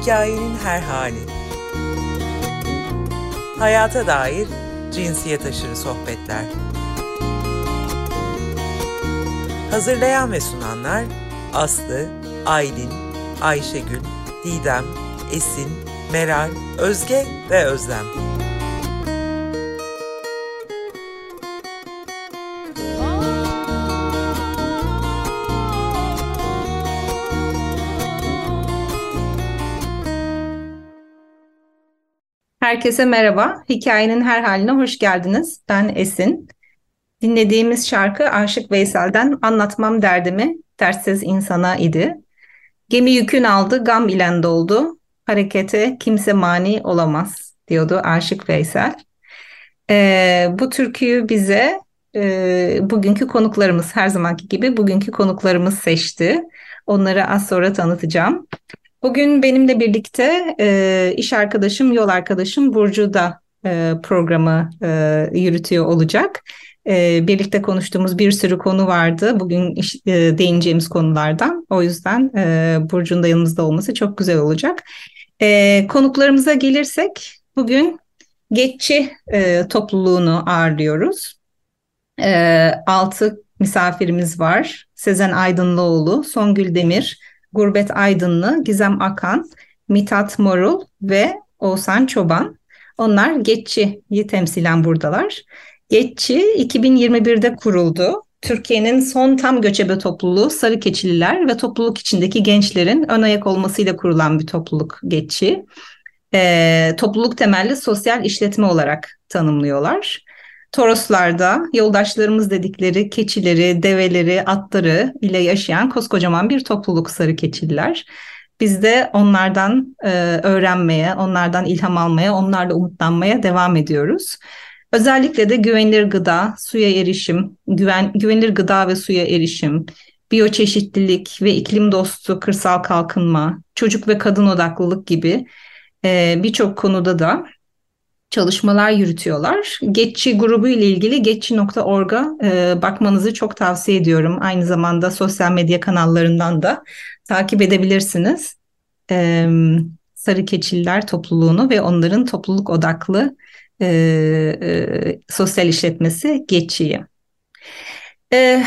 Hikayenin her hali. Hayata dair cinsiyet aşırı sohbetler. Hazırlayan ve sunanlar Aslı, Aylin, Ayşegül, Didem, Esin, Meral, Özge ve Özlem. Herkese merhaba. Hikayenin her haline hoş geldiniz. Ben Esin. Dinlediğimiz şarkı Aşık Veysel'den Anlatmam Derdimi Dertsiz insana idi. Gemi yükün aldı, gam ile doldu. Harekete kimse mani olamaz diyordu Aşık Veysel. Ee, bu türküyü bize e, bugünkü konuklarımız her zamanki gibi bugünkü konuklarımız seçti. Onları az sonra tanıtacağım. Bugün benimle birlikte e, iş arkadaşım, yol arkadaşım Burcu da e, programı e, yürütüyor olacak. E, birlikte konuştuğumuz bir sürü konu vardı. Bugün iş, e, değineceğimiz konulardan. O yüzden e, Burcu'nun da yanımızda olması çok güzel olacak. E, konuklarımıza gelirsek bugün Geççi e, topluluğunu ağırlıyoruz. E, altı misafirimiz var. Sezen Aydınlıoğlu, Songül Demir, Gurbet Aydınlı, Gizem Akan, Mithat Morul ve Oğuzhan Çoban. Onlar Geççi'yi temsilen buradalar. Geççi 2021'de kuruldu. Türkiye'nin son tam göçebe topluluğu Sarı Keçililer ve topluluk içindeki gençlerin ön ayak olmasıyla kurulan bir topluluk Geççi. Ee, topluluk temelli sosyal işletme olarak tanımlıyorlar. Toroslarda yoldaşlarımız dedikleri keçileri, develeri, atları ile yaşayan koskocaman bir topluluk sarı keçililer. Biz de onlardan e, öğrenmeye, onlardan ilham almaya, onlarla umutlanmaya devam ediyoruz. Özellikle de güvenilir gıda, suya erişim, güven, güvenilir gıda ve suya erişim, biyoçeşitlilik ve iklim dostu kırsal kalkınma, çocuk ve kadın odaklılık gibi e, birçok konuda da çalışmalar yürütüyorlar. Geççi grubu ile ilgili geççi.org'a e, bakmanızı çok tavsiye ediyorum. Aynı zamanda sosyal medya kanallarından da takip edebilirsiniz. E, Sarı Keçiller topluluğunu ve onların topluluk odaklı e, e, sosyal işletmesi Geççi'yi. E,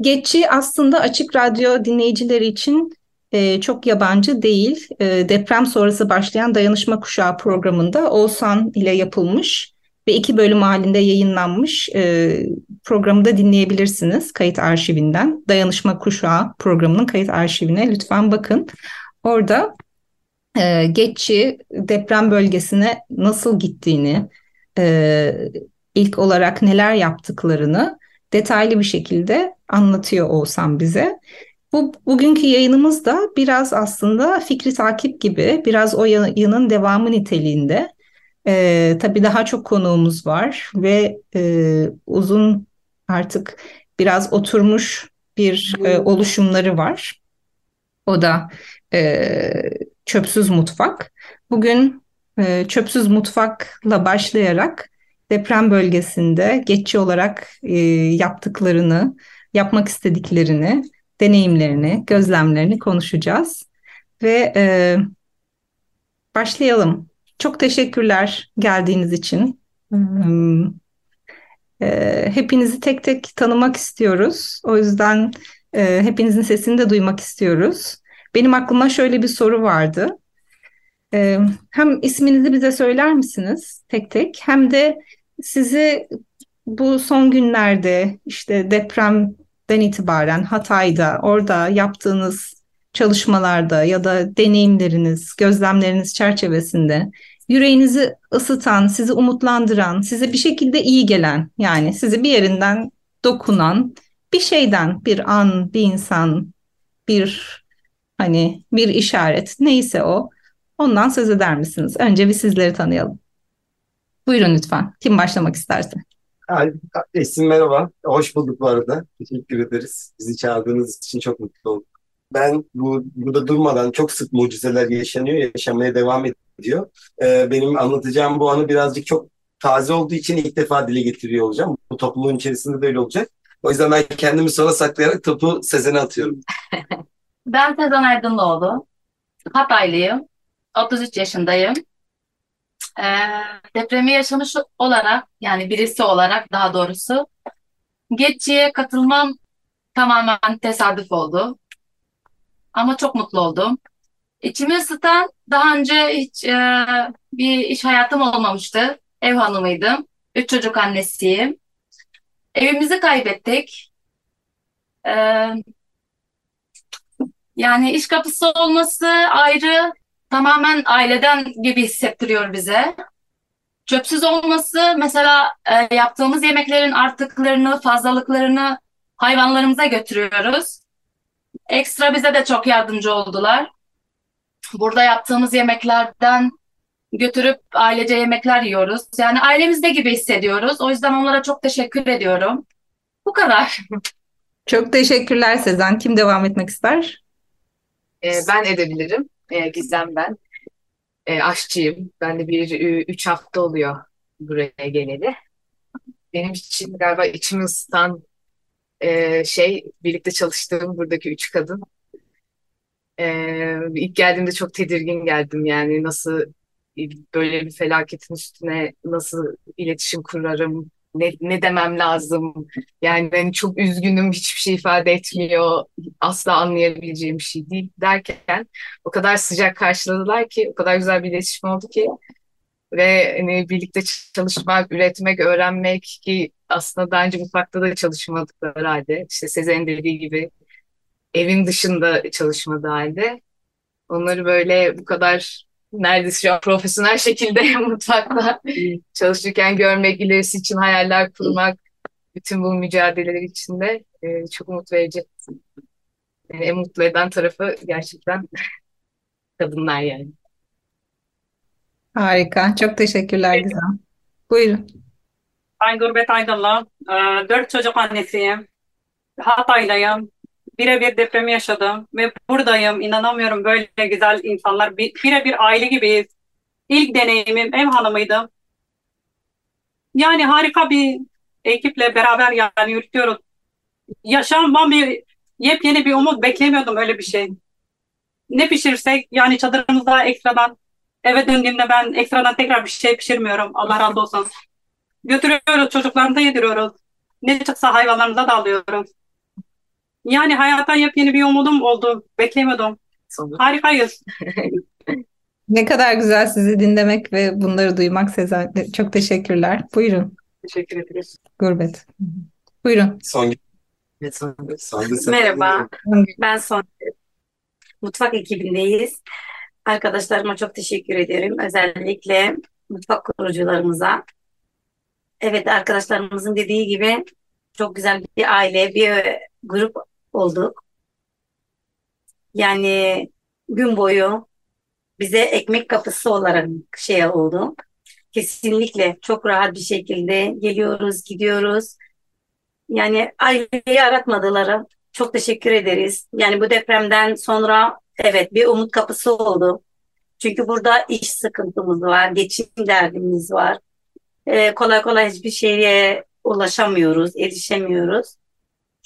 Geççi aslında Açık Radyo dinleyicileri için e, çok yabancı değil. E, deprem sonrası başlayan Dayanışma Kuşağı programında Oğuzhan ile yapılmış ve iki bölüm halinde yayınlanmış e, programı da dinleyebilirsiniz kayıt arşivinden. Dayanışma Kuşağı programının kayıt arşivine lütfen bakın. Orada e, Geççi deprem bölgesine nasıl gittiğini, e, ilk olarak neler yaptıklarını detaylı bir şekilde anlatıyor Oğuzhan bize. Bu bugünkü yayınımız da biraz aslında fikri takip gibi, biraz o yayının devamı niteliğinde. Ee, tabii daha çok konuğumuz var ve e, uzun artık biraz oturmuş bir e, oluşumları var. O da e, çöpsüz mutfak. Bugün e, çöpsüz mutfakla başlayarak deprem bölgesinde geçici olarak e, yaptıklarını, yapmak istediklerini deneyimlerini, gözlemlerini konuşacağız. Ve e, başlayalım. Çok teşekkürler geldiğiniz için. Hmm, e, hepinizi tek tek tanımak istiyoruz. O yüzden e, hepinizin sesini de duymak istiyoruz. Benim aklıma şöyle bir soru vardı. E, hem isminizi bize söyler misiniz tek tek hem de sizi bu son günlerde işte deprem den itibaren Hatay'da orada yaptığınız çalışmalarda ya da deneyimleriniz, gözlemleriniz çerçevesinde yüreğinizi ısıtan, sizi umutlandıran, size bir şekilde iyi gelen yani sizi bir yerinden dokunan bir şeyden bir an, bir insan, bir hani bir işaret neyse o ondan söz eder misiniz? Önce bir sizleri tanıyalım. Buyurun lütfen. Kim başlamak isterse. Esin merhaba. Hoş bulduk bu arada. Teşekkür ederiz. Bizi çağırdığınız için çok mutlu olduk. Ben bu burada durmadan çok sık mucizeler yaşanıyor, yaşamaya devam ediyor. Ee, benim anlatacağım bu anı birazcık çok taze olduğu için ilk defa dile getiriyor olacağım. Bu topluluğun içerisinde de öyle olacak. O yüzden ben kendimi sona saklayarak topu Sezen'e atıyorum. ben Sezen Aydınlıoğlu. Hataylıyım. 33 yaşındayım. Ee, depremi yaşamış olarak yani birisi olarak daha doğrusu Getçi'ye katılmam tamamen tesadüf oldu. Ama çok mutlu oldum. İçimi ısıtan daha önce hiç e, bir iş hayatım olmamıştı. Ev hanımıydım. Üç çocuk annesiyim. Evimizi kaybettik. Ee, yani iş kapısı olması ayrı, tamamen aileden gibi hissettiriyor bize. Çöpsüz olması mesela e, yaptığımız yemeklerin artıklarını, fazlalıklarını hayvanlarımıza götürüyoruz. Ekstra bize de çok yardımcı oldular. Burada yaptığımız yemeklerden götürüp ailece yemekler yiyoruz. Yani ailemizde gibi hissediyoruz. O yüzden onlara çok teşekkür ediyorum. Bu kadar. Çok teşekkürler Sezen. Kim devam etmek ister? Ee, ben edebilirim. Ee, Gizem ben. Ee, aşçıyım. Ben de bir üç hafta oluyor buraya geleli. Benim için galiba içimi ısıtan e, şey birlikte çalıştığım buradaki üç kadın. Ee, ilk geldiğimde çok tedirgin geldim yani nasıl böyle bir felaketin üstüne nasıl iletişim kurarım, ne, ne demem lazım. Yani ben çok üzgünüm, hiçbir şey ifade etmiyor, asla anlayabileceğim bir şey değil derken o kadar sıcak karşıladılar ki, o kadar güzel bir iletişim oldu ki ve hani birlikte çalışmak, üretmek, öğrenmek ki aslında daha önce mutfakta da çalışmadıkları halde, işte Sezen dediği gibi evin dışında çalışmadığı halde onları böyle bu kadar neredeyse şu an profesyonel şekilde mutfakta çalışırken görmek, ilerisi için hayaller kurmak, bütün bu mücadeleler içinde e, çok mutlu edici. Yani en mutlu eden tarafı gerçekten kadınlar yani. Harika. Çok teşekkürler Gizem. Buyurun. Ben Gurbet Aydınlı. Ee, Dört çocuk annesiyim. Hatay'dayım. Birebir depremi yaşadım ve buradayım. İnanamıyorum böyle güzel insanlar. Bir- Birebir aile gibiyiz. İlk deneyimim ev hanımıydım. Yani harika bir ekiple beraber yani yürütüyoruz. Yaşamam bir yepyeni bir umut beklemiyordum öyle bir şey. Ne pişirsek yani çadırımızda ekstradan eve döndüğümde ben ekstradan tekrar bir şey pişirmiyorum. Allah razı olsun. Götürüyoruz çocuklarımıza yediriyoruz. Ne çıksa hayvanlarımıza da alıyorum. Yani hayata yepyeni bir umudum oldu. Beklemiyordum. Sonunda. Harikayız. Ne kadar güzel sizi dinlemek ve bunları duymak Sezen. Çok teşekkürler. Buyurun. Teşekkür ederiz. Gurbet. Buyurun. Son Evet, sonunda. Sonunda sen- Merhaba, ben Son. Mutfak ekibindeyiz. Arkadaşlarıma çok teşekkür ederim. Özellikle mutfak kurucularımıza. Evet, arkadaşlarımızın dediği gibi çok güzel bir aile, bir grup olduk. Yani gün boyu bize ekmek kapısı olarak şey oldu. Kesinlikle çok rahat bir şekilde geliyoruz, gidiyoruz. Yani aileyi aratmadılar. Çok teşekkür ederiz. Yani bu depremden sonra evet bir umut kapısı oldu. Çünkü burada iş sıkıntımız var, geçim derdimiz var. Ee, kolay kolay hiçbir şeye ulaşamıyoruz, erişemiyoruz.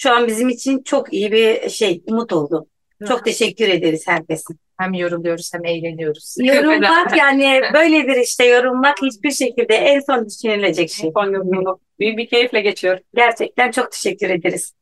Şu an bizim için çok iyi bir şey, umut oldu. Çok teşekkür ederiz herkese. Hem yoruluyoruz hem eğleniyoruz. Yorulmak yani böyledir işte yorulmak hiçbir şekilde en son düşünülecek şey. Son yolculuk. Büyük bir keyifle geçiyor. Gerçekten çok teşekkür ederiz.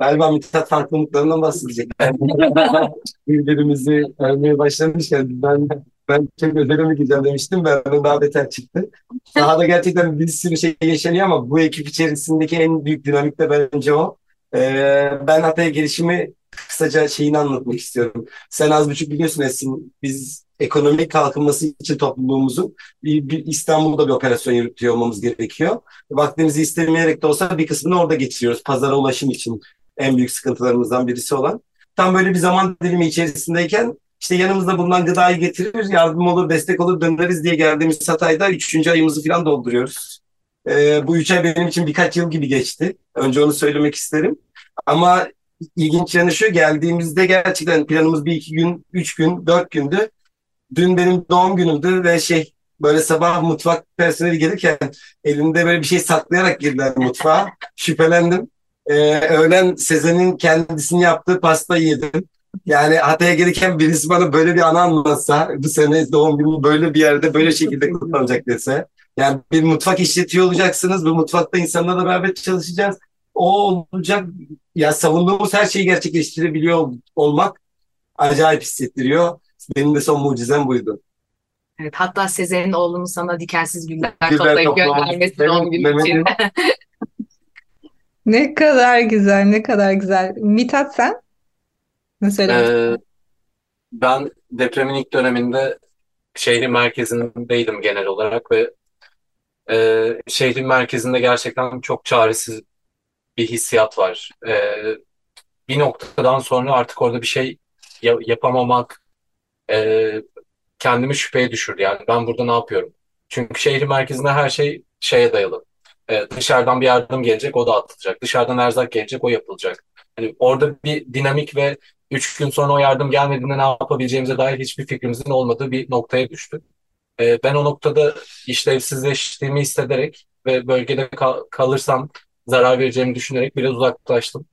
Galiba Mithat farklılıklarından bahsedecek. Birbirimizi övmeye başlamışken ben ben çok özelime gideceğim demiştim. Benden daha beter çıktı. Sahada gerçekten bir sürü şey yaşanıyor ama bu ekip içerisindeki en büyük dinamik de bence o. Ee, ben Hatay'a gelişimi kısaca şeyini anlatmak istiyorum. Sen az buçuk biliyorsun Esin. Biz ekonomik kalkınması için topluluğumuzun bir, bir İstanbul'da bir operasyon yürütüyor olmamız gerekiyor. Vaktimizi istemeyerek de olsa bir kısmını orada geçiriyoruz. Pazara ulaşım için en büyük sıkıntılarımızdan birisi olan. Tam böyle bir zaman dilimi içerisindeyken işte yanımızda bulunan gıdayı getirir, yardım olur, destek olur, döneriz diye geldiğimiz Hatay'da üçüncü ayımızı falan dolduruyoruz. Ee, bu üç ay benim için birkaç yıl gibi geçti. Önce onu söylemek isterim. Ama ilginç yanı şu, geldiğimizde gerçekten planımız bir iki gün, üç gün, dört gündü. Dün benim doğum günümdü ve şey böyle sabah mutfak personeli gelirken elinde böyle bir şey saklayarak girdiler mutfağa. Şüphelendim. Ee, öğlen Sezen'in kendisini yaptığı pastayı yedim. Yani Hatay'a gelirken birisi bana böyle bir anı anlatsa, bu sene doğum günü böyle bir yerde böyle şekilde kutlanacak dese. Yani bir mutfak işletiyor olacaksınız. Bu mutfakta insanlarla beraber çalışacağız. O olacak. Ya savunduğumuz her şeyi gerçekleştirebiliyor olmak acayip hissettiriyor. Benim de son mucizem buydu. Evet, hatta Sezer'in oğlunun sana dikensiz güller toplayıp göndermesi doğum günü için. Ne kadar güzel, ne kadar güzel. Mithat sen? Ne söylemek Ee, ben depremin ilk döneminde şehrin merkezindeydim genel olarak ve e, şehrin merkezinde gerçekten çok çaresiz bir hissiyat var. E, bir noktadan sonra artık orada bir şey ya- yapamamak e, kendimi şüpheye düşürdü. Yani ben burada ne yapıyorum? Çünkü şehrin merkezinde her şey şeye dayalı. E, dışarıdan bir yardım gelecek, o dağıtılacak. Dışarıdan erzak gelecek, o yapılacak. Yani orada bir dinamik ve üç gün sonra o yardım gelmediğinde ne yapabileceğimize dair hiçbir fikrimizin olmadığı bir noktaya düştük. E, ben o noktada işlevsizleştiğimi hissederek ve bölgede kal- kalırsam zarar vereceğimi düşünerek biraz uzaklaştım.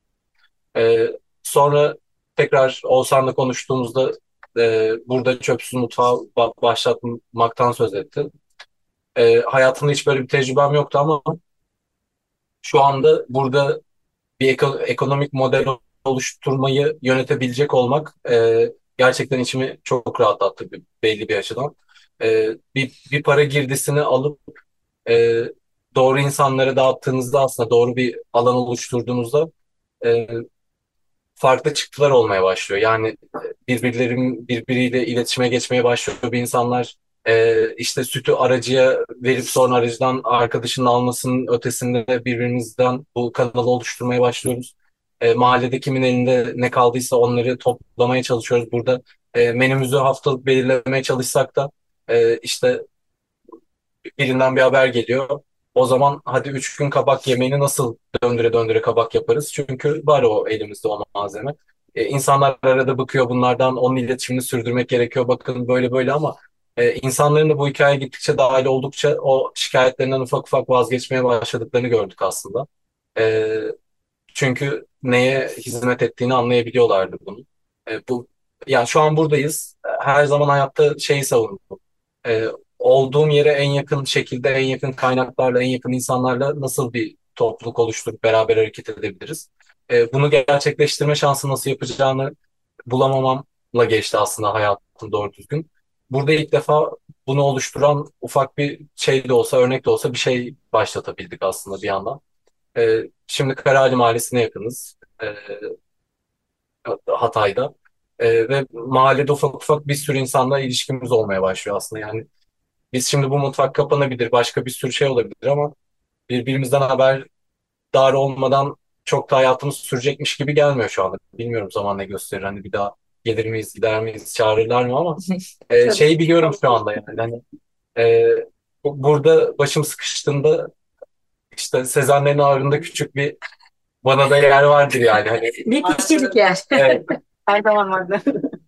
E, sonra tekrar Oğuzhan'la konuştuğumuzda e, burada çöpsüz mutfağı ba- başlatmaktan söz etti. E, hayatımda hiç böyle bir tecrübem yoktu ama şu anda burada bir eko- ekonomik model oluşturmayı yönetebilecek olmak e, gerçekten içimi çok rahatlattı belli bir açıdan. E, bir, bir para girdisini alıp e, doğru insanlara dağıttığınızda aslında doğru bir alan oluşturduğunuzda e, farklı çıktılar olmaya başlıyor. Yani e, birbirlerin birbiriyle iletişime geçmeye başlıyor bir insanlar. E, işte sütü aracıya verip sonra aracıdan arkadaşının almasının ötesinde birbirimizden bu kanalı oluşturmaya başlıyoruz. E, mahallede kimin elinde ne kaldıysa onları toplamaya çalışıyoruz. Burada e, menümüzü haftalık belirlemeye çalışsak da e, işte birinden bir haber geliyor. O zaman hadi üç gün kabak yemeğini nasıl döndüre döndüre kabak yaparız? Çünkü var o elimizde o malzeme. E, insanlar arada bakıyor bunlardan onun iletişimini sürdürmek gerekiyor. Bakın böyle böyle ama e, insanların da bu hikayeye gittikçe dahil oldukça o şikayetlerinden ufak ufak vazgeçmeye başladıklarını gördük aslında. E, çünkü neye hizmet ettiğini anlayabiliyorlardı bunu. E, bu yani şu an buradayız. Her zaman hayatta şeyi savundum. E, olduğum yere en yakın şekilde, en yakın kaynaklarla, en yakın insanlarla nasıl bir topluluk oluşturup beraber hareket edebiliriz? E, bunu gerçekleştirme şansı nasıl yapacağını bulamamamla geçti aslında hayatım doğru düzgün. Burada ilk defa bunu oluşturan ufak bir şey de olsa, örnek de olsa bir şey başlatabildik aslında bir yandan. E, şimdi Karaali Mahallesi'ne yakınız. E, Hatay'da. E, ve mahallede ufak ufak bir sürü insanla ilişkimiz olmaya başlıyor aslında. Yani biz şimdi bu mutfak kapanabilir, başka bir sürü şey olabilir ama birbirimizden haberdar olmadan çok da hayatımız sürecekmiş gibi gelmiyor şu anda. Bilmiyorum zaman ne gösterir. Hani bir daha gelir miyiz, gider miyiz, çağırırlar mı ama e, şeyi biliyorum şu anda yani. Hani, e, bu- burada başım sıkıştığında işte Sezenlerin ağrında küçük bir bana da yer vardır yani. Hani, Bir kişilik yer. evet, Her zaman vardı.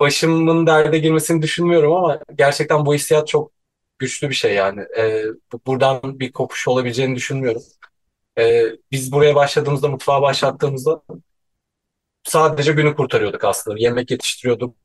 başımın derde girmesini düşünmüyorum ama gerçekten bu hissiyat çok güçlü bir şey yani. Ee, bu- buradan bir kopuş olabileceğini düşünmüyorum. Ee, biz buraya başladığımızda, mutfağa başlattığımızda sadece günü kurtarıyorduk aslında. Yemek yetiştiriyorduk.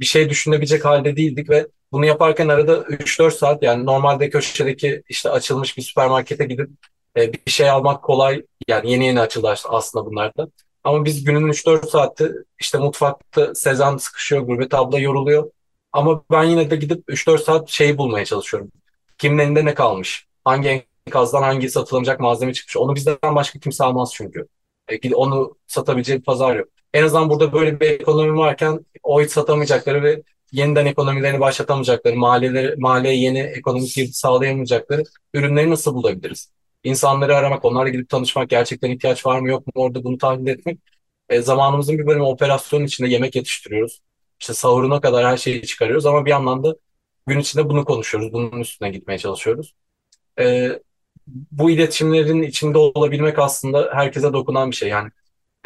Bir şey düşünebilecek halde değildik ve bunu yaparken arada 3-4 saat yani normalde köşedeki işte açılmış bir süpermarkete gidip e, bir şey almak kolay. Yani yeni yeni açıldı aslında bunlar da. Ama biz günün 3-4 saati işte mutfakta Sezen sıkışıyor, Gurbet abla yoruluyor. Ama ben yine de gidip 3-4 saat şeyi bulmaya çalışıyorum. Kimin elinde ne kalmış? Hangi enkazdan hangi satılamayacak malzeme çıkmış? Onu bizden başka kimse almaz çünkü. E, onu satabilecek bir pazar yok. En azından burada böyle bir ekonomi varken o hiç satamayacakları ve yeniden ekonomilerini başlatamayacakları, mahalleleri, mahalleye yeni ekonomik girdi sağlayamayacakları ürünleri nasıl bulabiliriz? İnsanları aramak, onlarla gidip tanışmak, gerçekten ihtiyaç var mı yok mu orada bunu tahlil etmek. E, zamanımızın bir bölümü operasyonun içinde yemek yetiştiriyoruz. İşte sahuruna kadar her şeyi çıkarıyoruz ama bir yandan da gün içinde bunu konuşuyoruz. Bunun üstüne gitmeye çalışıyoruz. E, bu iletişimlerin içinde olabilmek aslında herkese dokunan bir şey. Yani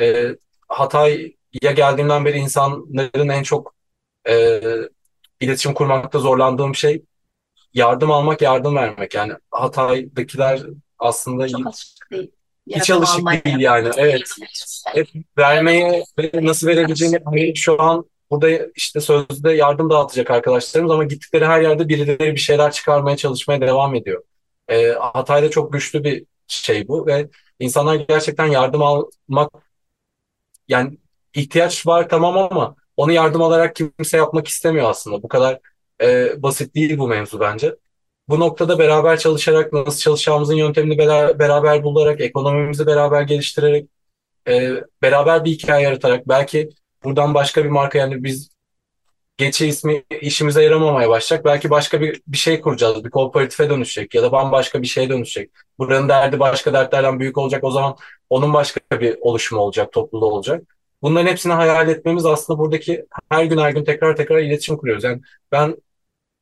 e, Hatay'a geldiğimden beri insanların en çok e, iletişim kurmakta zorlandığım şey yardım almak, yardım vermek. Yani Hatay'dakiler aslında Çok alışık değil. hiç alışık değil yani. Evet. Hep vermeye ve nasıl verebileceğini hani şu an burada işte sözde yardım dağıtacak arkadaşlarımız ama gittikleri her yerde birileri bir şeyler çıkarmaya çalışmaya devam ediyor. Ee, Hatay'da çok güçlü bir şey bu ve insanlar gerçekten yardım almak yani ihtiyaç var tamam ama onu yardım alarak kimse yapmak istemiyor aslında. Bu kadar e, basit değil bu mevzu bence. Bu noktada beraber çalışarak nasıl çalışacağımızın yöntemini bera- beraber bularak, ekonomimizi beraber geliştirerek, e, beraber bir hikaye yaratarak belki buradan başka bir marka yani biz Geçe ismi işimize yaramamaya başlayacak. Belki başka bir, bir şey kuracağız. Bir kooperatife dönüşecek ya da bambaşka bir şeye dönüşecek. Buranın derdi başka dertlerden büyük olacak. O zaman onun başka bir oluşumu olacak, topluluğu olacak. Bunların hepsini hayal etmemiz aslında buradaki her gün her gün tekrar tekrar iletişim kuruyoruz. Yani ben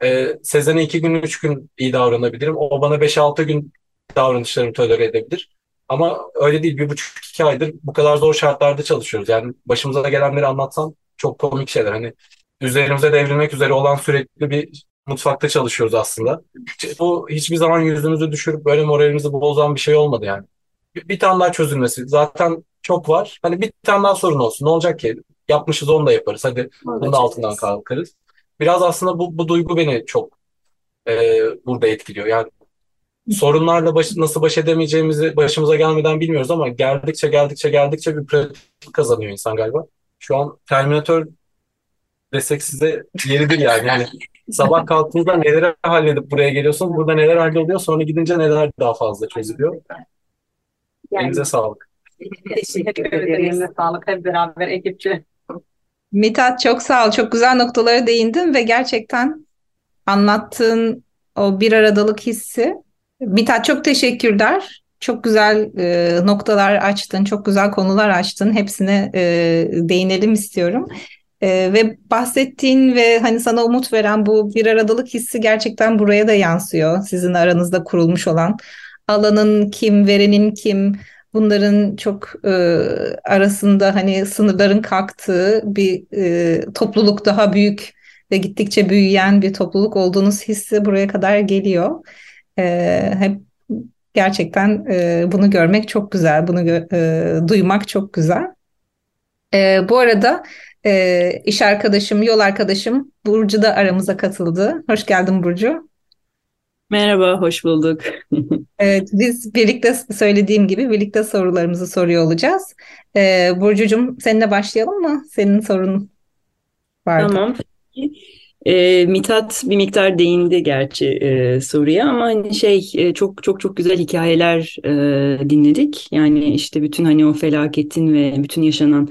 e, Sezen'e iki gün, üç gün iyi davranabilirim. O bana beş altı gün davranışlarımı tolere edebilir. Ama öyle değil. Bir buçuk iki aydır bu kadar zor şartlarda çalışıyoruz. Yani başımıza gelenleri anlatsam çok komik şeyler. Hani üzerimize devrilmek üzere olan sürekli bir mutfakta çalışıyoruz aslında. Bu hiçbir zaman yüzümüzü düşürüp böyle moralimizi bozan bir şey olmadı yani. Bir, bir tane daha çözülmesi. Zaten çok var. Hani bir tane daha sorun olsun. Ne olacak ki? Yapmışız onu da yaparız. Hadi bunu da altından kalkarız. Biraz aslında bu, bu duygu beni çok e, burada etkiliyor. Yani sorunlarla baş, nasıl baş edemeyeceğimizi başımıza gelmeden bilmiyoruz ama geldikçe geldikçe geldikçe bir pratik kazanıyor insan galiba. Şu an Terminator desek size yeridir yani. Yani sabah kalktığınızda neleri halledip buraya geliyorsunuz, burada neler halloluyor, sonra gidince neler daha fazla çözülüyor. Yani Elinize sağlık. teşekkür ederiz. Eline sağlık hep beraber ekipçe. Mithat çok sağ ol. Çok güzel noktalara değindin ve gerçekten anlattığın o bir aradalık hissi. Mithat çok teşekkürler. Çok güzel e, noktalar açtın, çok güzel konular açtın. Hepsine e, değinelim istiyorum. E, ve bahsettiğin ve hani sana umut veren bu bir aradalık hissi gerçekten buraya da yansıyor. Sizin aranızda kurulmuş olan alanın kim, verenin kim, bunların çok e, arasında hani sınırların kalktığı bir e, topluluk daha büyük ve gittikçe büyüyen bir topluluk olduğunuz hissi buraya kadar geliyor. E, hep gerçekten e, bunu görmek çok güzel, bunu gö- e, duymak çok güzel. E, bu arada e, iş arkadaşım, yol arkadaşım Burcu da aramıza katıldı. Hoş geldin Burcu. Merhaba, hoş bulduk. Evet, biz birlikte söylediğim gibi birlikte sorularımızı soruyor olacağız. Ee, Burcucuğum seninle başlayalım mı? Senin sorun vardı. Tamam. E, Mithat bir miktar değindi gerçi e, soruya ama hani şey e, çok çok çok güzel hikayeler e, dinledik. Yani işte bütün hani o felaketin ve bütün yaşanan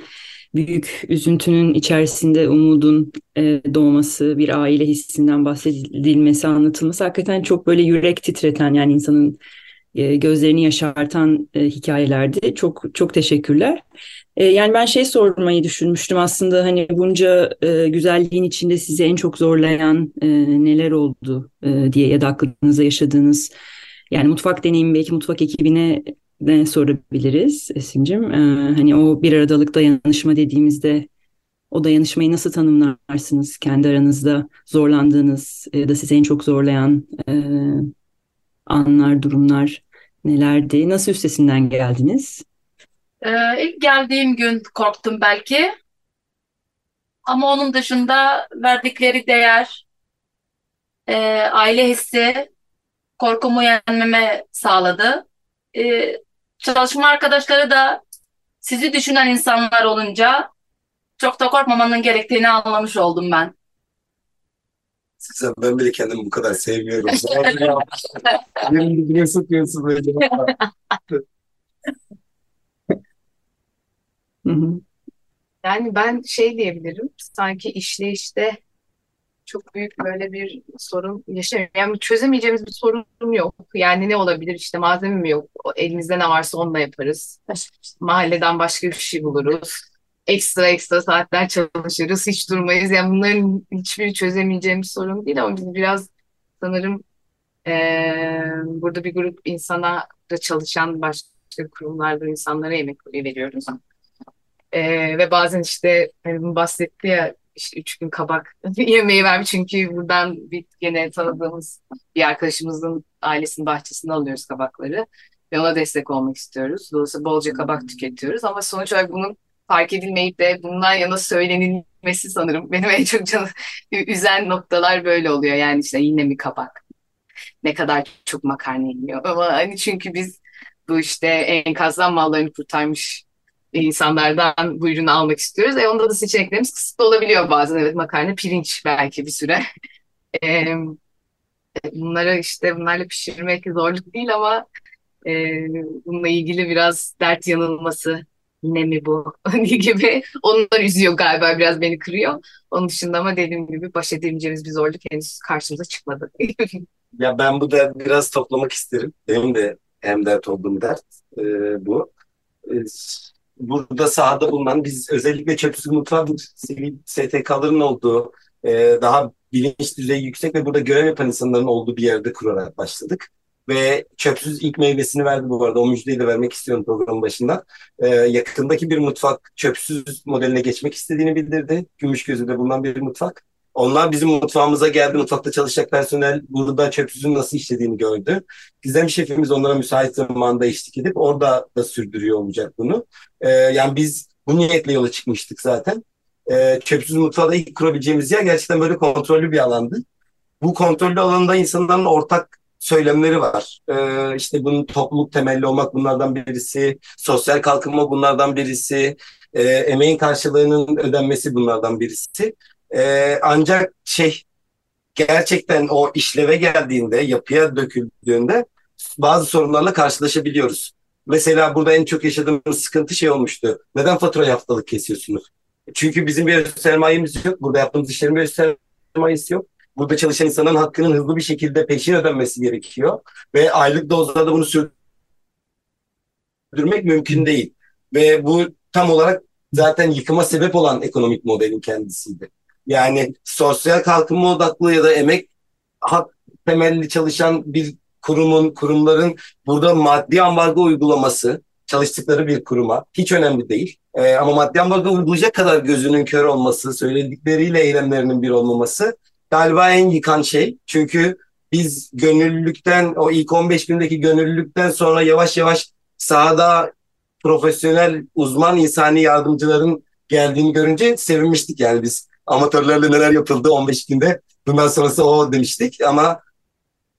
büyük üzüntünün içerisinde umudun e, doğması, bir aile hissinden bahsedilmesi, anlatılması hakikaten çok böyle yürek titreten yani insanın e, gözlerini yaşartan e, hikayelerdi. Çok çok teşekkürler. E, yani ben şey sormayı düşünmüştüm aslında hani bunca güzelliğin içinde sizi en çok zorlayan neler oldu diye ya da aklınıza yaşadığınız yani mutfak deneyimi belki mutfak ekibine de sorabiliriz Esin'cim. Hani o bir aradalık dayanışma dediğimizde o dayanışmayı nasıl tanımlarsınız? Kendi aranızda zorlandığınız ya da sizi en çok zorlayan anlar, durumlar nelerdi? Nasıl üstesinden geldiniz? Ee, ilk geldiğim gün korktum belki. Ama onun dışında verdikleri değer, e, aile hissi korkumu yenmeme sağladı. E, çalışma arkadaşları da sizi düşünen insanlar olunca çok da korkmamanın gerektiğini anlamış oldum ben. Sen ben bile kendimi bu kadar sevmiyorum. Yerin dibine sokuyorsun böyle. Hı hı. Yani ben şey diyebilirim. Sanki işleyişte çok büyük böyle bir sorun yaşamıyorum. Yani çözemeyeceğimiz bir sorun yok. Yani ne olabilir? İşte malzeme mi yok? Elimizde ne varsa onunla yaparız. Mahalleden başka bir şey buluruz. Ekstra ekstra saatler çalışırız. Hiç durmayız. Yani bunların hiçbiri çözemeyeceğimiz sorun değil ama biz biraz sanırım eee, burada bir grup insana da çalışan başka kurumlarda insanlara yemek veriyoruz. Ee, ve bazen işte hani bahsetti ya işte üç gün kabak yemeği vermiş çünkü buradan bir gene tanıdığımız bir arkadaşımızın ailesinin bahçesinde alıyoruz kabakları. ve ona destek olmak istiyoruz. Dolayısıyla bolca kabak tüketiyoruz ama sonuç olarak bunun fark edilmeyip de bundan yana söylenilmesi sanırım benim en çok canı üzen noktalar böyle oluyor. Yani işte yine mi kabak? Ne kadar çok makarna yeniyor. Ama hani çünkü biz bu işte enkazdan mallarını kurtarmış insanlardan bu ürünü almak istiyoruz. E onda da seçeneklerimiz kısıtlı olabiliyor bazen. Evet makarna, pirinç belki bir süre. E, bunları işte bunlarla pişirmek zorluk değil ama e, bununla ilgili biraz dert yanılması yine mi bu gibi onlar üzüyor galiba biraz beni kırıyor. Onun dışında ama dediğim gibi baş edemeyeceğimiz bir zorluk henüz karşımıza çıkmadı. ya ben bu da biraz toplamak isterim. Benim de hem dert olduğum dert e, bu. E, burada sahada bulunan biz özellikle çöpsüz sivil STK'ların olduğu e, daha bilinç düzeyi yüksek ve burada görev yapan insanların olduğu bir yerde kurarak başladık. Ve çöpsüz ilk meyvesini verdi bu arada. O müjdeyi de vermek istiyorum programın başında. Ee, yakındaki bir mutfak çöpsüz modeline geçmek istediğini bildirdi. Gümüşgözü'de bulunan bir mutfak. Onlar bizim mutfağımıza geldi. Mutfakta çalışacak personel burada çöpsüzün nasıl işlediğini gördü. Gizem şefimiz onlara müsait zamanda eşlik edip orada da sürdürüyor olacak bunu. Ee, yani biz bu niyetle yola çıkmıştık zaten. Ee, çöpsüz mutfağı ilk kurabileceğimiz yer gerçekten böyle kontrollü bir alandı. Bu kontrollü alanda insanların ortak söylemleri var. Ee, işte bunun topluluk temelli olmak bunlardan birisi, sosyal kalkınma bunlardan birisi, e, emeğin karşılığının ödenmesi bunlardan birisi. E, ancak şey gerçekten o işleve geldiğinde, yapıya döküldüğünde bazı sorunlarla karşılaşabiliyoruz. Mesela burada en çok yaşadığımız sıkıntı şey olmuştu. Neden faturayı haftalık kesiyorsunuz? Çünkü bizim bir sermayemiz yok. Burada yaptığımız işlerin bir sermayesi yok. Burada çalışan insanın hakkının hızlı bir şekilde peşin ödenmesi gerekiyor. Ve aylık dozlarda bunu sürdürmek mümkün değil. Ve bu tam olarak zaten yıkıma sebep olan ekonomik modelin kendisiydi. Yani sosyal kalkınma odaklı ya da emek hak temelli çalışan bir kurumun, kurumların burada maddi ambargo uygulaması çalıştıkları bir kuruma hiç önemli değil. Ee, ama maddi ambargo uygulayacak kadar gözünün kör olması, söyledikleriyle eylemlerinin bir olmaması galiba en yıkan şey. Çünkü biz gönüllülükten, o ilk 15 gündeki gönüllülükten sonra yavaş yavaş sahada profesyonel, uzman insani yardımcıların geldiğini görünce sevinmiştik yani biz. Amatörlerle neler yapıldı 15 günde. Bundan sonrası o demiştik ama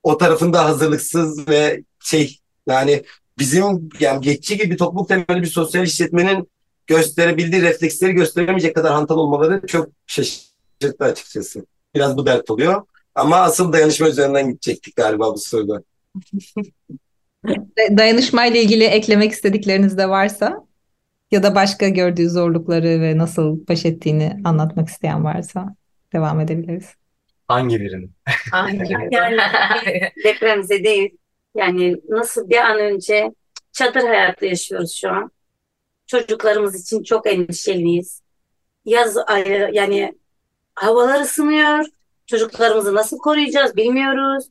o tarafında hazırlıksız ve şey yani bizim yani geçici gibi topluluk temelli bir sosyal işletmenin gösterebildiği refleksleri gösteremeyecek kadar hantal olmaları çok şaşırttı açıkçası. Biraz bu dert oluyor. Ama asıl dayanışma üzerinden gidecektik galiba bu soruda. Dayanışma ile ilgili eklemek istedikleriniz de varsa ya da başka gördüğü zorlukları ve nasıl baş ettiğini anlatmak isteyen varsa devam edebiliriz. Hangi birini? yani depremzedeyiz. Yani nasıl bir an önce çadır hayatı yaşıyoruz şu an. Çocuklarımız için çok endişeliyiz. Yaz ayı yani havalar ısınıyor. Çocuklarımızı nasıl koruyacağız bilmiyoruz.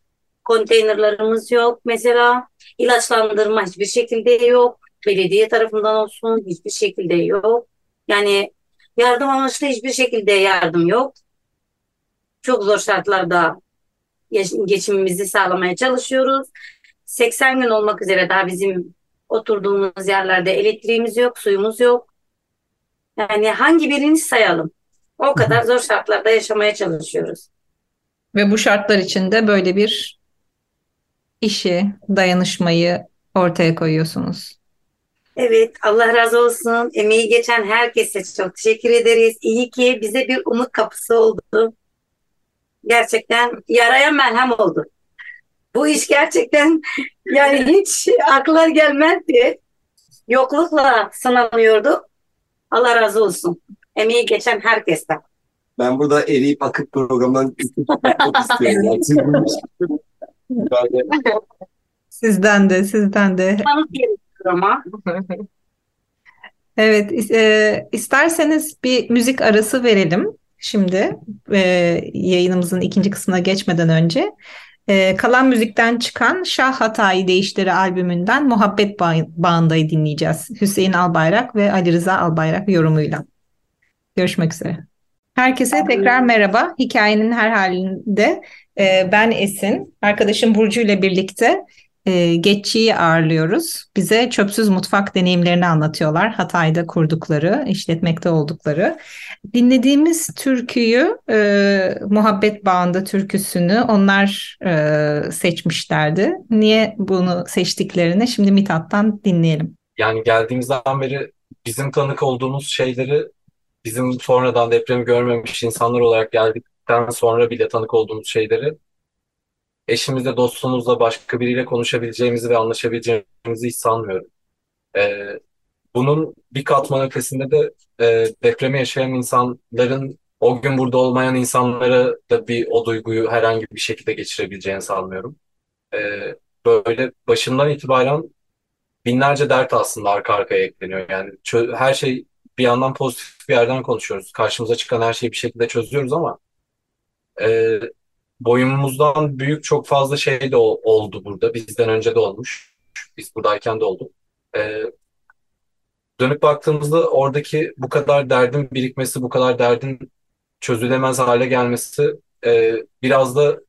Konteynerlarımız yok mesela. ilaçlandırma hiçbir şekilde yok. Belediye tarafından olsun hiçbir şekilde yok. Yani yardım amaçlı hiçbir şekilde yardım yok. Çok zor şartlarda geçimimizi sağlamaya çalışıyoruz. 80 gün olmak üzere daha bizim oturduğumuz yerlerde elektriğimiz yok, suyumuz yok. Yani hangi birini sayalım? O kadar zor şartlarda yaşamaya çalışıyoruz. Ve bu şartlar içinde böyle bir işi, dayanışmayı ortaya koyuyorsunuz. Evet, Allah razı olsun. Emeği geçen herkese çok teşekkür ederiz. İyi ki bize bir umut kapısı oldu. Gerçekten yaraya merhem oldu. Bu iş gerçekten yani hiç akla gelmezdi. Yoklukla sınanıyordu. Allah razı olsun emeği geçen herkesten. Ben burada eriyip akıp programdan çok istiyorum. Sizden de, sizden de. ama. Evet, e, isterseniz bir müzik arası verelim şimdi e, yayınımızın ikinci kısmına geçmeden önce. E, kalan müzikten çıkan Şah Hatayı Değişleri albümünden Muhabbet Bağında'yı dinleyeceğiz. Hüseyin Albayrak ve Ali Rıza Albayrak yorumuyla. Görüşmek üzere. Herkese tekrar merhaba. Hikayenin her halinde e, ben Esin, arkadaşım Burcu ile birlikte e, Geççi'yi ağırlıyoruz. Bize çöpsüz mutfak deneyimlerini anlatıyorlar. Hatay'da kurdukları, işletmekte oldukları. Dinlediğimiz türküyü, e, Muhabbet Bağında türküsünü onlar e, seçmişlerdi. Niye bunu seçtiklerini şimdi Mithat'tan dinleyelim. Yani geldiğimizden beri bizim tanık olduğumuz şeyleri bizim sonradan depremi görmemiş insanlar olarak geldikten sonra bile tanık olduğumuz şeyleri eşimizle, dostumuzla, başka biriyle konuşabileceğimizi ve anlaşabileceğimizi hiç sanmıyorum. Ee, bunun bir katman ötesinde de e, depremi yaşayan insanların o gün burada olmayan insanlara da bir o duyguyu herhangi bir şekilde geçirebileceğini sanmıyorum. Ee, böyle başından itibaren binlerce dert aslında arka arkaya ekleniyor. Yani her şey bir yandan pozitif bir yerden konuşuyoruz. Karşımıza çıkan her şeyi bir şekilde çözüyoruz ama e, boyumuzdan büyük çok fazla şey de oldu burada. Bizden önce de olmuş. Biz buradayken de oldu. E, dönüp baktığımızda oradaki bu kadar derdin birikmesi, bu kadar derdin çözülemez hale gelmesi e, biraz da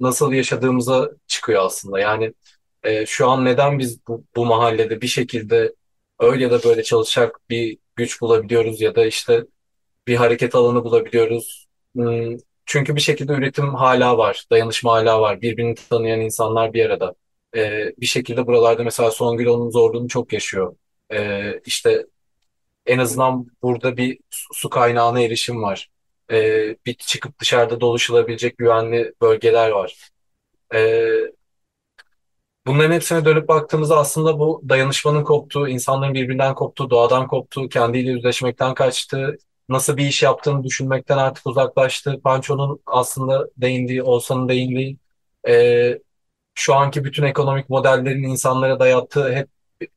nasıl yaşadığımıza çıkıyor aslında. Yani e, şu an neden biz bu, bu mahallede bir şekilde öyle ya da böyle çalışacak bir güç bulabiliyoruz ya da işte bir hareket alanı bulabiliyoruz. Hmm, çünkü bir şekilde üretim hala var, dayanışma hala var. Birbirini tanıyan insanlar bir arada. Ee, bir şekilde buralarda mesela Songül onun zorluğunu çok yaşıyor. Ee, işte en azından burada bir su kaynağına erişim var. Ee, bir çıkıp dışarıda doluşulabilecek güvenli bölgeler var. Ee, bunların hepsine dönüp baktığımızda aslında bu dayanışmanın koptuğu, insanların birbirinden koptuğu, doğadan koptuğu, kendiyle yüzleşmekten kaçtığı, nasıl bir iş yaptığını düşünmekten artık uzaklaştı. Pancho'nun aslında değindiği, Oğuzhan'ın değindiği e, şu anki bütün ekonomik modellerin insanlara dayattığı hep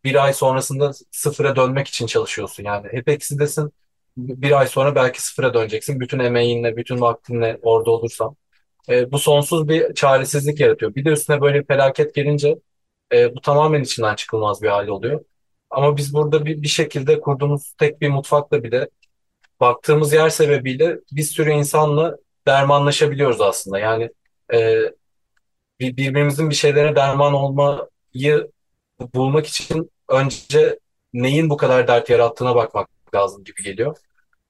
bir ay sonrasında sıfıra dönmek için çalışıyorsun yani. Hep eksidesin. Bir ay sonra belki sıfıra döneceksin. Bütün emeğinle, bütün vaktinle orada olursan. E, bu sonsuz bir çaresizlik yaratıyor. Bir de üstüne böyle bir felaket gelince e, bu tamamen içinden çıkılmaz bir hal oluyor. Ama biz burada bir, bir şekilde kurduğumuz tek bir mutfakla bile baktığımız yer sebebiyle bir sürü insanla dermanlaşabiliyoruz aslında. Yani e, birbirimizin bir şeylere derman olmayı bulmak için önce neyin bu kadar dert yarattığına bakmak lazım gibi geliyor.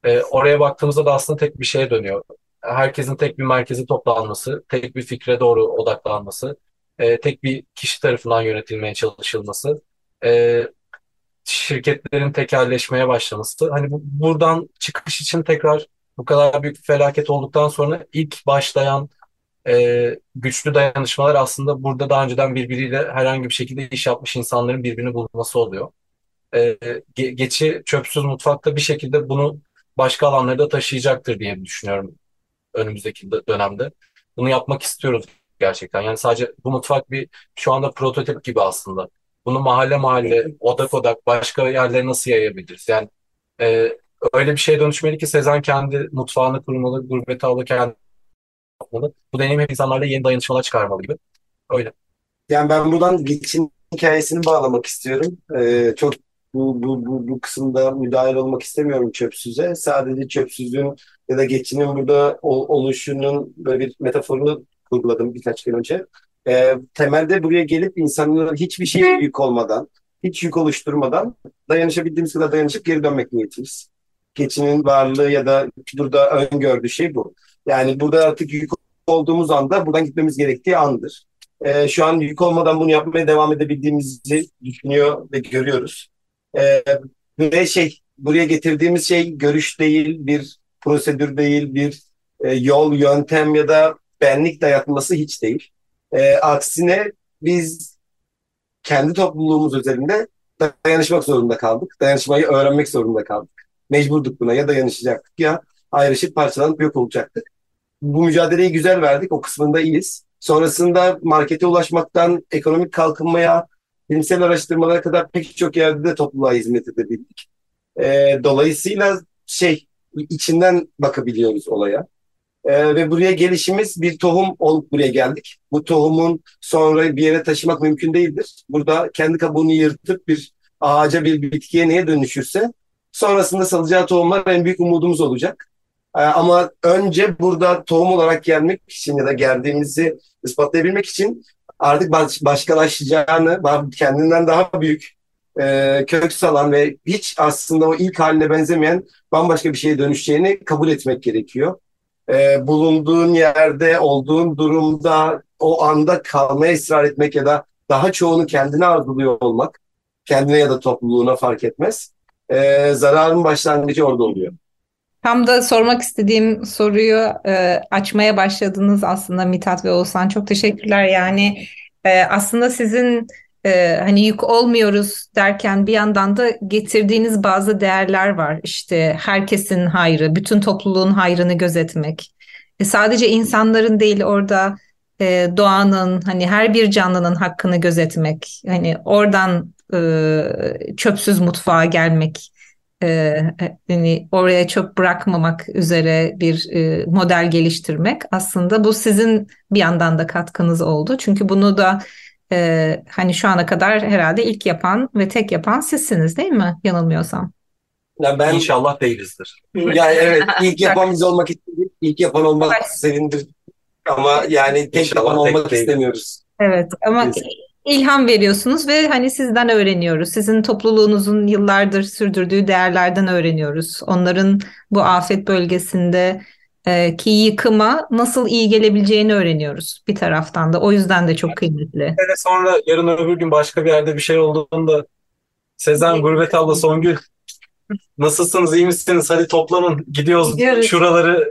E, oraya baktığımızda da aslında tek bir şeye dönüyor. Herkesin tek bir merkeze toplanması, tek bir fikre doğru odaklanması, e, tek bir kişi tarafından yönetilmeye çalışılması, e, şirketlerin tekelleşmeye başlaması. Hani bu, buradan çıkış için tekrar bu kadar büyük bir felaket olduktan sonra ilk başlayan e, güçlü dayanışmalar aslında burada daha önceden birbiriyle herhangi bir şekilde iş yapmış insanların birbirini bulması oluyor. E, ge geçi çöpsüz mutfakta bir şekilde bunu başka alanlara da taşıyacaktır diye düşünüyorum önümüzdeki dönemde. Bunu yapmak istiyoruz gerçekten. Yani sadece bu mutfak bir şu anda prototip gibi aslında bunu mahalle mahalle, odak odak başka yerlere nasıl yayabiliriz? Yani e, öyle bir şeye dönüşmeli ki Sezen kendi mutfağını kurmalı, gurbet ağlı kendi yapmalı. Bu deneyim hep insanlarla yeni dayanışmalar çıkarmalı gibi. Öyle. Yani ben buradan geçin hikayesini bağlamak istiyorum. Ee, çok bu, bu, bu, bu kısımda müdahil olmak istemiyorum çöpsüze. Sadece çöpsüzün ya da geçinin burada oluşunun böyle bir metaforunu kurguladım birkaç gün önce e, temelde buraya gelip insanlara hiçbir şey yük olmadan, hiç yük oluşturmadan dayanışabildiğimiz kadar dayanışıp geri dönmek niyetiyiz. Geçinin varlığı ya da burada öngördüğü şey bu. Yani burada artık yük olduğumuz anda buradan gitmemiz gerektiği andır. E, şu an yük olmadan bunu yapmaya devam edebildiğimizi düşünüyor ve görüyoruz. E, ve şey buraya getirdiğimiz şey görüş değil, bir prosedür değil, bir e, yol, yöntem ya da benlik dayatması hiç değil. E, aksine biz kendi topluluğumuz üzerinde dayanışmak zorunda kaldık. Dayanışmayı öğrenmek zorunda kaldık. Mecburduk buna ya dayanışacaktık ya ayrışıp parçalanıp yok olacaktık. Bu mücadeleyi güzel verdik. O kısmında iyiyiz. Sonrasında markete ulaşmaktan ekonomik kalkınmaya, bilimsel araştırmalara kadar pek çok yerde de topluluğa hizmet edebildik. E, dolayısıyla şey içinden bakabiliyoruz olaya. Ee, ve buraya gelişimiz bir tohum olup buraya geldik. Bu tohumun sonra bir yere taşımak mümkün değildir. Burada kendi kabuğunu yırtıp bir ağaca bir bitkiye neye dönüşürse sonrasında salacağı tohumlar en büyük umudumuz olacak. Ee, ama önce burada tohum olarak gelmek için ya da geldiğimizi ispatlayabilmek için artık baş, başkalaşacağını, kendinden daha büyük e, kök salan ve hiç aslında o ilk haline benzemeyen bambaşka bir şeye dönüşeceğini kabul etmek gerekiyor. E, bulunduğun yerde, olduğun durumda, o anda kalmaya ısrar etmek ya da daha çoğunu kendine arzuluyor olmak, kendine ya da topluluğuna fark etmez. E, zararın başlangıcı orada oluyor. Tam da sormak istediğim soruyu e, açmaya başladınız aslında Mithat ve Oğuzhan. Çok teşekkürler. Yani e, aslında sizin e, hani yük olmuyoruz derken bir yandan da getirdiğiniz bazı değerler var. İşte herkesin hayrı, bütün topluluğun hayrını gözetmek. E, sadece insanların değil orada e, doğanın, hani her bir canlının hakkını gözetmek. Hani oradan e, çöpsüz mutfağa gelmek e, yani oraya çöp bırakmamak üzere bir e, model geliştirmek aslında bu sizin bir yandan da katkınız oldu. Çünkü bunu da e, hani şu ana kadar herhalde ilk yapan ve tek yapan sizsiniz değil mi? Yanılmıyorsam. Ya ben inşallah değilizdir. Yani evet ilk yapan biz olmak istedik. İlk yapan olmak evet. sevindir. Ama yani tek inşallah yapan olmak tek istemiyoruz. Evet ama ilham veriyorsunuz ve hani sizden öğreniyoruz. Sizin topluluğunuzun yıllardır sürdürdüğü değerlerden öğreniyoruz. Onların bu afet bölgesinde e, ki yıkıma nasıl iyi gelebileceğini öğreniyoruz bir taraftan da. O yüzden de çok kıymetli. Evet, sonra yarın öbür gün başka bir yerde bir şey olduğunda Sezen, Gurbet abla, Songül nasılsınız, iyi misiniz? Hadi toplanın, gidiyoruz, gidiyoruz. şuraları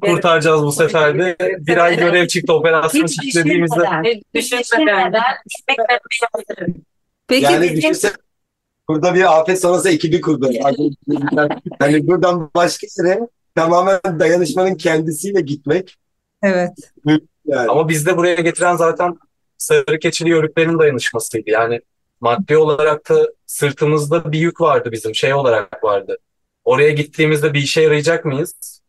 kurtaracağız bu sefer de. Bir ay görev çıktı operasyon çıktığımızda. Düşünmeden. Peki, yani düşünsene burada bir afet sonrası ekibi kurdu. hani buradan başka yere tamamen dayanışmanın kendisiyle gitmek. Evet. Yani. Ama bizde buraya getiren zaten sarı keçili yörüklerin dayanışmasıydı. Yani maddi olarak da sırtımızda bir yük vardı bizim şey olarak vardı. Oraya gittiğimizde bir işe yarayacak mıyız?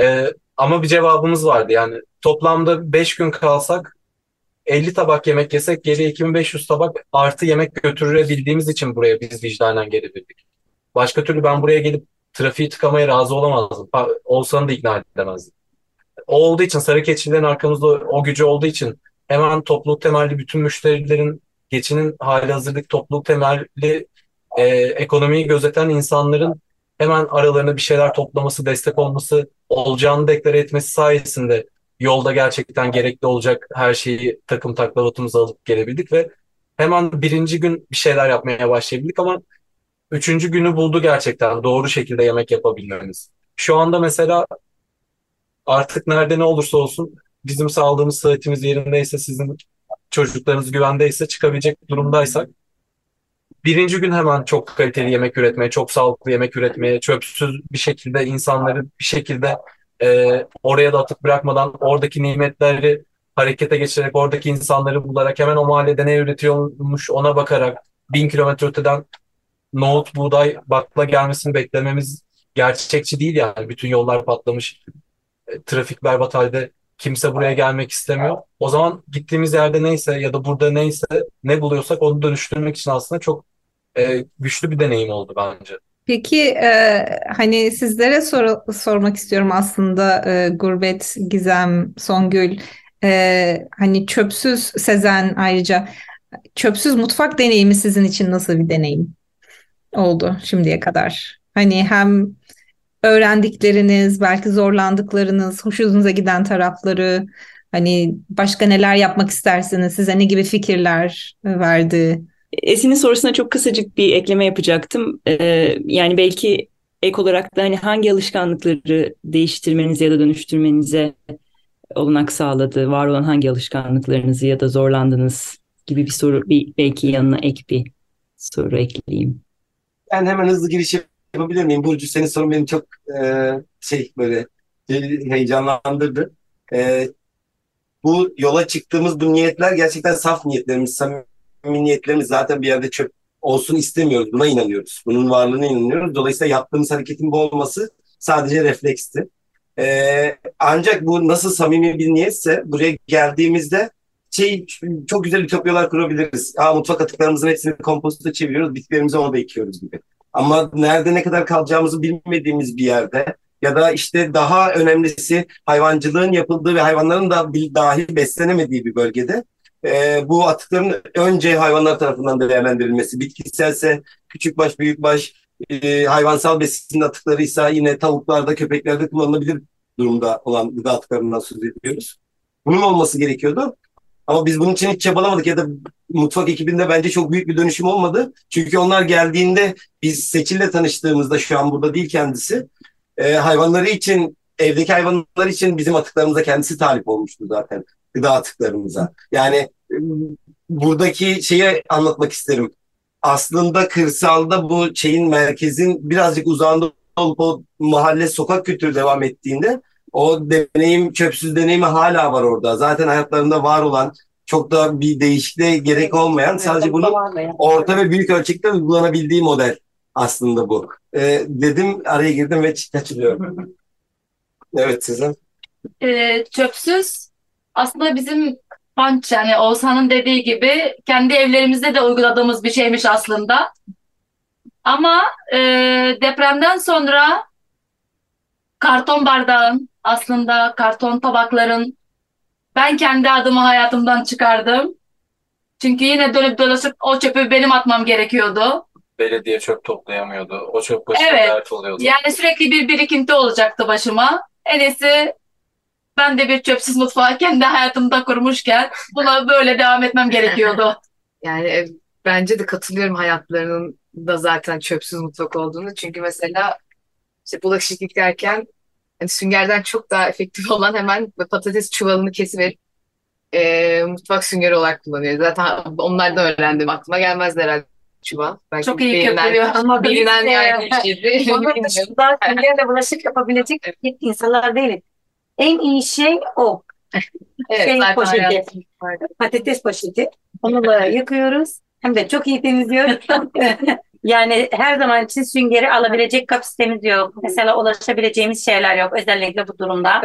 Ee, ama bir cevabımız vardı. Yani toplamda 5 gün kalsak 50 tabak yemek yesek geri 2500 tabak artı yemek götürebildiğimiz için buraya biz vicdanen gelebildik. Başka türlü ben buraya gelip trafiği tıkamaya razı olamazdım. Olsanı da ikna edemezdim. O olduğu için sarı keçilerin arkamızda o gücü olduğu için hemen topluluk temelli bütün müşterilerin geçinin hali hazırlık topluluk temelli e, ekonomiyi gözeten insanların hemen aralarına bir şeyler toplaması, destek olması, olacağını deklare etmesi sayesinde yolda gerçekten gerekli olacak her şeyi takım taklavatımıza alıp gelebildik ve hemen birinci gün bir şeyler yapmaya başlayabildik ama üçüncü günü buldu gerçekten doğru şekilde yemek yapabilmemiz. Şu anda mesela artık nerede ne olursa olsun bizim sağlığımız, sıhhatimiz yerindeyse, sizin çocuklarınız güvendeyse, çıkabilecek durumdaysak birinci gün hemen çok kaliteli yemek üretmeye, çok sağlıklı yemek üretmeye, çöpsüz bir şekilde insanları bir şekilde e, oraya da atıp bırakmadan oradaki nimetleri harekete geçirerek, oradaki insanları bularak hemen o mahallede ne üretiyormuş ona bakarak bin kilometre öteden nohut, buğday, bakla gelmesini beklememiz gerçekçi değil yani. Bütün yollar patlamış, e, trafik berbat halde kimse buraya gelmek istemiyor. O zaman gittiğimiz yerde neyse ya da burada neyse ne buluyorsak onu dönüştürmek için aslında çok e, güçlü bir deneyim oldu bence. Peki e, hani sizlere sor, sormak istiyorum aslında e, Gurbet, Gizem, Songül e, hani çöpsüz Sezen ayrıca çöpsüz mutfak deneyimi sizin için nasıl bir deneyim oldu şimdiye kadar? Hani hem öğrendikleriniz, belki zorlandıklarınız, hoşunuza giden tarafları, hani başka neler yapmak istersiniz, size ne gibi fikirler verdi? Esin'in sorusuna çok kısacık bir ekleme yapacaktım. Ee, yani belki ek olarak da hani hangi alışkanlıkları değiştirmenize ya da dönüştürmenize olanak sağladı? Var olan hangi alışkanlıklarınızı ya da zorlandınız gibi bir soru bir belki yanına ek bir soru ekleyeyim. Ben hemen hızlı giriş yapabilir miyim? Burcu senin sorun beni çok e, şey böyle heyecanlandırdı. E, bu yola çıktığımız bu niyetler gerçekten saf niyetlerimiz, samimi niyetlerimiz zaten bir yerde çöp olsun istemiyoruz. Buna inanıyoruz. Bunun varlığına inanıyoruz. Dolayısıyla yaptığımız hareketin bu olması sadece refleksti. Ee, ancak bu nasıl samimi bir niyetse buraya geldiğimizde şey çok güzel ütopyalar kurabiliriz. Aa, mutfak atıklarımızın hepsini komposta çeviriyoruz, bitkilerimizi orada ekiyoruz gibi. Ama nerede ne kadar kalacağımızı bilmediğimiz bir yerde ya da işte daha önemlisi hayvancılığın yapıldığı ve hayvanların da dahi beslenemediği bir bölgede e, bu atıkların önce hayvanlar tarafından değerlendirilmesi, bitkiselse küçükbaş, büyükbaş, e, hayvansal besin atıklarıysa yine tavuklarda, köpeklerde kullanılabilir durumda olan gıda atıklarından söz ediyoruz. Bunun olması gerekiyordu. Ama biz bunun için hiç çabalamadık ya da mutfak ekibinde bence çok büyük bir dönüşüm olmadı. Çünkü onlar geldiğinde biz Seçil'le tanıştığımızda şu an burada değil kendisi. E, hayvanları için, evdeki hayvanlar için bizim atıklarımıza kendisi talip olmuştu zaten. Gıda atıklarımıza. Yani e, buradaki şeyi anlatmak isterim. Aslında kırsalda bu şeyin merkezin birazcık uzağında olup o mahalle sokak kültürü devam ettiğinde o deneyim, çöpsüz deneyimi hala var orada. Zaten hayatlarında var olan çok da bir değişikliğe gerek olmayan sadece bunun orta ve büyük ölçekte uygulanabildiği model aslında bu. Ee, dedim araya girdim ve kaçırıyorum. evet sizin. Ee, çöpsüz aslında bizim punch yani Oğuzhan'ın dediği gibi kendi evlerimizde de uyguladığımız bir şeymiş aslında. Ama e, depremden sonra karton bardağın aslında karton tabakların ben kendi adımı hayatımdan çıkardım. Çünkü yine dönüp dolaşıp o çöpü benim atmam gerekiyordu. Belediye çöp toplayamıyordu. O çöp başına Evet. dert oluyordu. Yani sürekli bir birikinti olacaktı başıma. En iyisi ben de bir çöpsüz mutfağı kendi hayatımda kurmuşken buna böyle devam etmem gerekiyordu. Yani e, bence de katılıyorum hayatlarının da zaten çöpsüz mutfak olduğunu. Çünkü mesela işte bulaşık yıkarken hani süngerden çok daha efektif olan hemen patates çuvalını kesiverip e, mutfak süngeri olarak kullanıyor. Zaten onlardan öğrendim. Aklıma gelmezdi herhalde çuval. Belki Çok iyi köpürüyor. Ama Bilinen yani şeydi. Onun dışında süngerle bulaşık yapabilecek insanlar değiliz. En iyi şey o. Evet, şey poşeti. Patates poşeti. Onu da yakıyoruz. Hem de çok iyi temizliyoruz. Yani her zaman için süngeri alabilecek kapasitemiz yok. Mesela ulaşabileceğimiz şeyler yok. Özellikle bu durumda.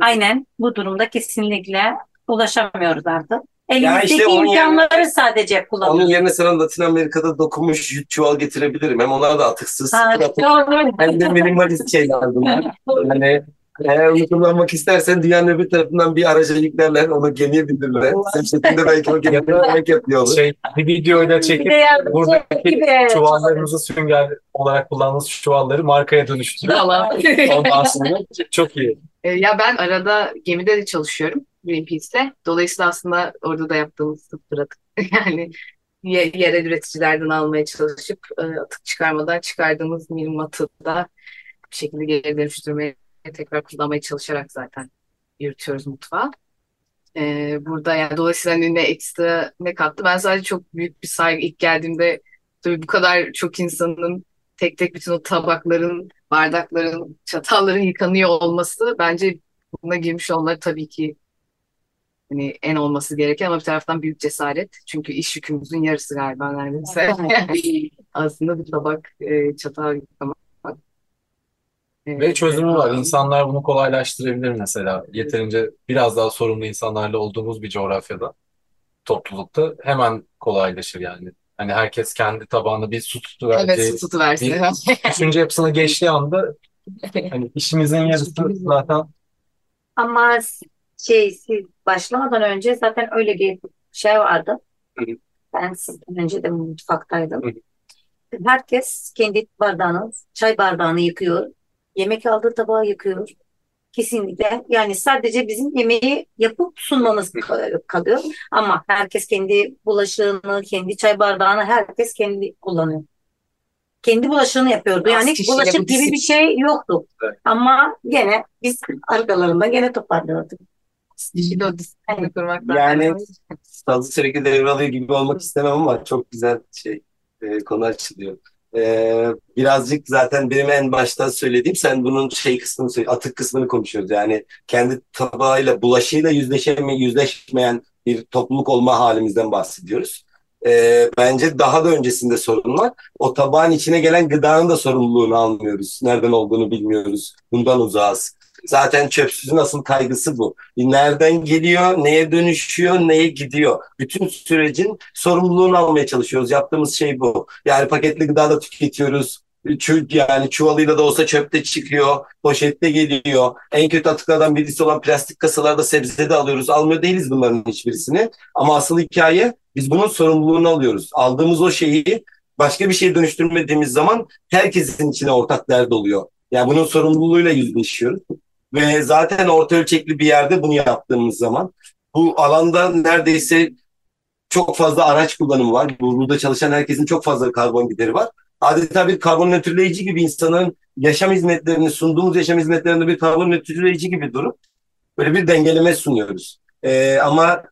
Aynen bu durumda kesinlikle ulaşamıyoruz artık. Elimizdeki işte onun imkanları sadece Onun kullanıyoruz. yerine sana Latin Amerika'da dokunmuş çuval getirebilirim. Hem onlar da atıksız. Ha, doğru. Hem de minimalist şeyler bunlar. Hani eğer onu kullanmak istersen dünyanın öbür tarafından bir araca yüklerler, onu gemiye bindirirler. Sen şeklinde belki o gemiye yemek yapıyor olur. Şey, bir videoyla çekip buradaki çuvallarımızı sünger olarak kullandığımız çuvalları markaya dönüştürüp Valla. ondan sonra çok iyi. E, Ya ben arada gemide de çalışıyorum Greenpeace'te. Dolayısıyla aslında orada da yaptığımız sıfır atık. Yani ye- yerel üreticilerden almaya çalışıp e, atık çıkarmadan çıkardığımız milim atığı da bir şekilde geri dönüştürmeye tekrar kullanmaya çalışarak zaten yürütüyoruz mutfağı. E, burada yani dolayısıyla hani ne ekstra ne kattı. Ben sadece çok büyük bir saygı ilk geldiğimde tabii bu kadar çok insanın tek tek bütün o tabakların, bardakların, çatalların yıkanıyor olması bence buna girmiş olmaları tabii ki hani en olması gereken ama bir taraftan büyük cesaret. Çünkü iş yükümüzün yarısı galiba neredeyse. Aslında bir tabak, e, çatal yıkamak. Ve çözümü var. İnsanlar bunu kolaylaştırabilir mesela. Yeterince biraz daha sorumlu insanlarla olduğumuz bir coğrafyada, toplulukta hemen kolaylaşır yani. Hani herkes kendi tabağına bir su Evet, tutuvereceği, su tutuversin. bir düşünce yapısına geçtiği anda hani işimizin yarısı zaten Ama şey siz başlamadan önce zaten öyle bir şey vardı. Ben sizden önce de mutfaktaydım. Herkes kendi bardağını, çay bardağını yıkıyor. Yemek aldığı tabağı yıkıyor. Kesinlikle. Yani sadece bizim yemeği yapıp sunmamız ka- kalıyor. Ama herkes kendi bulaşığını, kendi çay bardağını herkes kendi kullanıyor. Kendi bulaşığını yapıyordu. Yani bulaşık gibi bir şey yoktu. Evet. Ama gene biz arkalarında gene toparlıyorduk. Kişiyle o disiplini kurmak Yani sazı sürekli devralıyor gibi olmak istemem ama çok güzel şey e, konu açılıyor. E, birazcık zaten benim en başta söylediğim sen bunun şey kısmını atık kısmını konuşuyoruz. Yani kendi tabağıyla, bulaşığıyla yüzleşeme, yüzleşmeyen bir topluluk olma halimizden bahsediyoruz. E, bence daha da öncesinde sorun var. O tabağın içine gelen gıdanın da sorumluluğunu almıyoruz. Nereden olduğunu bilmiyoruz. Bundan uzağız. Zaten çöpsüzün asıl kaygısı bu. Nereden geliyor, neye dönüşüyor, neye gidiyor? Bütün sürecin sorumluluğunu almaya çalışıyoruz. Yaptığımız şey bu. Yani paketli gıda da tüketiyoruz. Çü- yani çuvalıyla da olsa çöpte çıkıyor, poşette geliyor. En kötü atıklardan birisi olan plastik kasalarda sebze de alıyoruz. Almıyor değiliz bunların hiçbirisini. Ama asıl hikaye biz bunun sorumluluğunu alıyoruz. Aldığımız o şeyi başka bir şeye dönüştürmediğimiz zaman herkesin içine ortak dert oluyor. Yani bunun sorumluluğuyla yüzleşiyoruz. Ve zaten orta ölçekli bir yerde bunu yaptığımız zaman bu alanda neredeyse çok fazla araç kullanımı var. Burada çalışan herkesin çok fazla karbon gideri var. Adeta bir karbon nötrleyici gibi insanların yaşam hizmetlerini sunduğumuz yaşam hizmetlerinde bir karbon nötrleyici gibi durup böyle bir dengeleme sunuyoruz. Ee, ama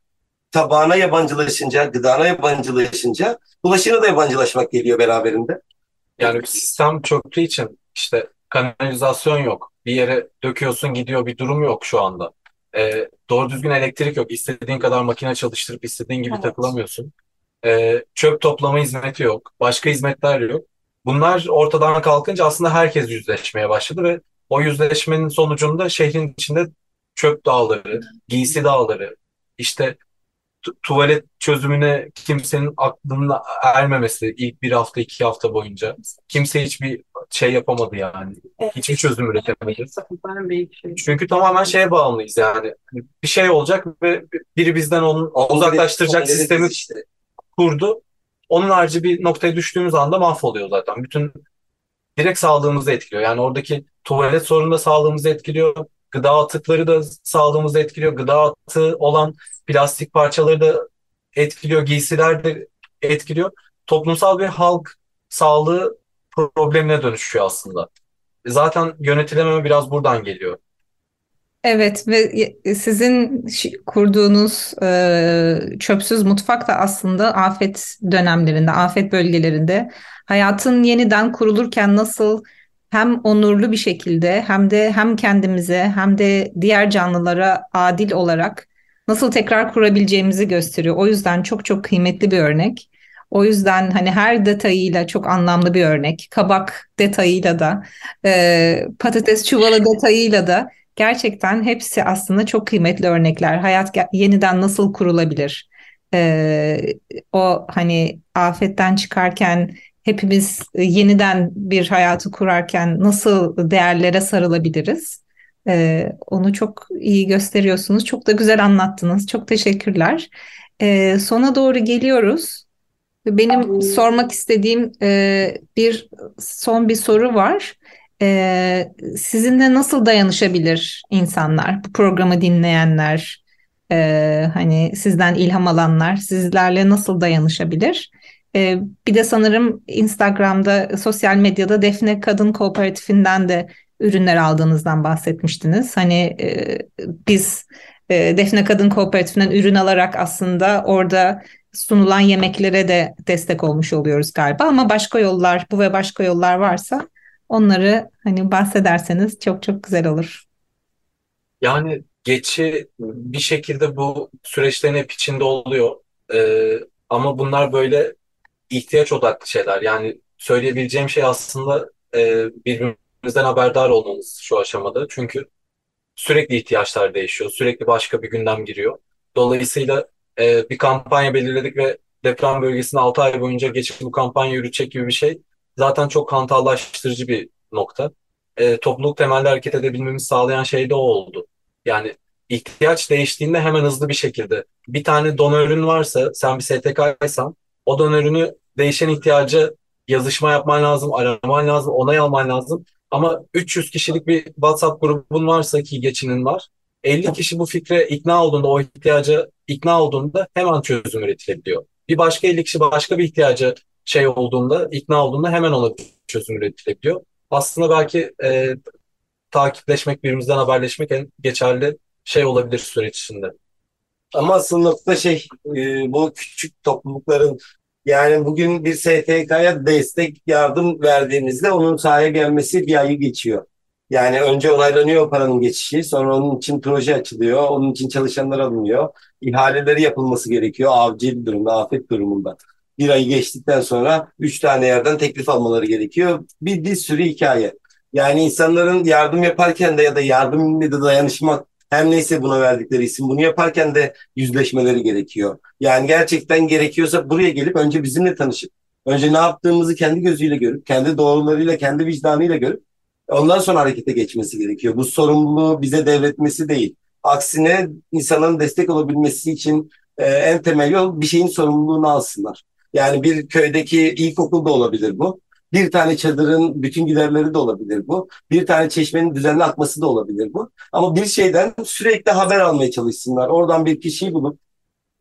tabağına yabancılaşınca, gıdana yabancılaşınca bulaşığına da yabancılaşmak geliyor beraberinde. Yani sistem çöktüğü için işte kanalizasyon yok. Bir yere döküyorsun gidiyor bir durum yok şu anda. Ee, doğru düzgün elektrik yok. İstediğin kadar makine çalıştırıp istediğin gibi Evet. takılamıyorsun. Ee, çöp toplama hizmeti yok. Başka hizmetler yok. Bunlar ortadan kalkınca aslında herkes yüzleşmeye başladı ve o yüzleşmenin sonucunda şehrin içinde çöp dağları, giysi dağları, işte tuvalet çözümüne kimsenin aklına ermemesi ilk bir hafta iki hafta boyunca. Kimse hiçbir şey yapamadı yani. Hiçbir çözüm üretemedi. Çünkü tamamen şeye bağımlıyız yani. Bir şey olacak ve biri bizden onu uzaklaştıracak sistemi işte. kurdu. Onun harici bir noktaya düştüğümüz anda mahvoluyor zaten. Bütün direkt sağlığımızı etkiliyor. Yani oradaki tuvalet sorunu da sağlığımızı etkiliyor. Gıda atıkları da sağlığımızı etkiliyor. Gıda atığı olan plastik parçaları da etkiliyor. Giysiler de etkiliyor. Toplumsal bir halk sağlığı problemine dönüşüyor aslında. Zaten yönetilememe biraz buradan geliyor. Evet ve sizin kurduğunuz e, çöpsüz mutfak da aslında afet dönemlerinde, afet bölgelerinde hayatın yeniden kurulurken nasıl hem onurlu bir şekilde hem de hem kendimize hem de diğer canlılara adil olarak nasıl tekrar kurabileceğimizi gösteriyor. O yüzden çok çok kıymetli bir örnek. O yüzden hani her detayıyla çok anlamlı bir örnek. Kabak detayıyla da, e, patates çuvalı detayıyla da Gerçekten hepsi aslında çok kıymetli örnekler. Hayat yeniden nasıl kurulabilir? Ee, o hani afetten çıkarken hepimiz e, yeniden bir hayatı kurarken nasıl değerlere sarılabiliriz? Ee, onu çok iyi gösteriyorsunuz. Çok da güzel anlattınız. Çok teşekkürler. Ee, sona doğru geliyoruz. Benim sormak istediğim e, bir son bir soru var. Ee, sizinle nasıl dayanışabilir insanlar? Bu programı dinleyenler, e, hani sizden ilham alanlar, sizlerle nasıl dayanışabilir? Ee, bir de sanırım Instagram'da, sosyal medyada Defne Kadın Kooperatifinden de ürünler aldığınızdan bahsetmiştiniz. Hani e, biz e, Defne Kadın Kooperatifinden ürün alarak aslında orada sunulan yemeklere de destek olmuş oluyoruz galiba. Ama başka yollar, bu ve başka yollar varsa onları hani bahsederseniz çok çok güzel olur. Yani geçi bir şekilde bu süreçlerin hep içinde oluyor. Ee, ama bunlar böyle ihtiyaç odaklı şeyler. Yani söyleyebileceğim şey aslında e, birbirimizden haberdar olmamız şu aşamada. Çünkü sürekli ihtiyaçlar değişiyor. Sürekli başka bir gündem giriyor. Dolayısıyla e, bir kampanya belirledik ve deprem bölgesinde 6 ay boyunca geçip bu kampanya yürütecek gibi bir şey zaten çok hantallaştırıcı bir nokta. E, topluluk temelli hareket edebilmemizi sağlayan şey de o oldu. Yani ihtiyaç değiştiğinde hemen hızlı bir şekilde bir tane donörün varsa sen bir STK'ysan o donörünü değişen ihtiyaca yazışma yapman lazım, araman lazım, onay alman lazım. Ama 300 kişilik bir WhatsApp grubun varsa ki geçinin var. 50 kişi bu fikre ikna olduğunda, o ihtiyaca ikna olduğunda hemen çözüm üretilebiliyor. Bir başka 50 kişi başka bir ihtiyaca şey olduğunda, ikna olduğunda hemen ona çözüm üretilebiliyor. Aslında belki e, takipleşmek, birbirimizden haberleşmek en geçerli şey olabilir süreç içinde. Ama asıl nokta şey e, bu küçük toplulukların yani bugün bir STK'ya destek yardım verdiğinizde onun sahaya gelmesi bir ayı geçiyor. Yani önce onaylanıyor paranın geçişi, sonra onun için proje açılıyor, onun için çalışanlar alınıyor, ihaleleri yapılması gerekiyor acil durumda, afet durumunda. Bir ay geçtikten sonra üç tane yerden teklif almaları gerekiyor. Bir, bir sürü hikaye. Yani insanların yardım yaparken de ya da yardım ile de dayanışmak her neyse buna verdikleri isim bunu yaparken de yüzleşmeleri gerekiyor. Yani gerçekten gerekiyorsa buraya gelip önce bizimle tanışıp Önce ne yaptığımızı kendi gözüyle görüp, kendi doğrularıyla, kendi vicdanıyla görüp ondan sonra harekete geçmesi gerekiyor. Bu sorumluluğu bize devretmesi değil. Aksine insanların destek olabilmesi için e, en temel yol bir şeyin sorumluluğunu alsınlar. Yani bir köydeki ilkokul da olabilir bu. Bir tane çadırın bütün giderleri de olabilir bu. Bir tane çeşmenin düzenli akması da olabilir bu. Ama bir şeyden sürekli haber almaya çalışsınlar. Oradan bir kişiyi bulup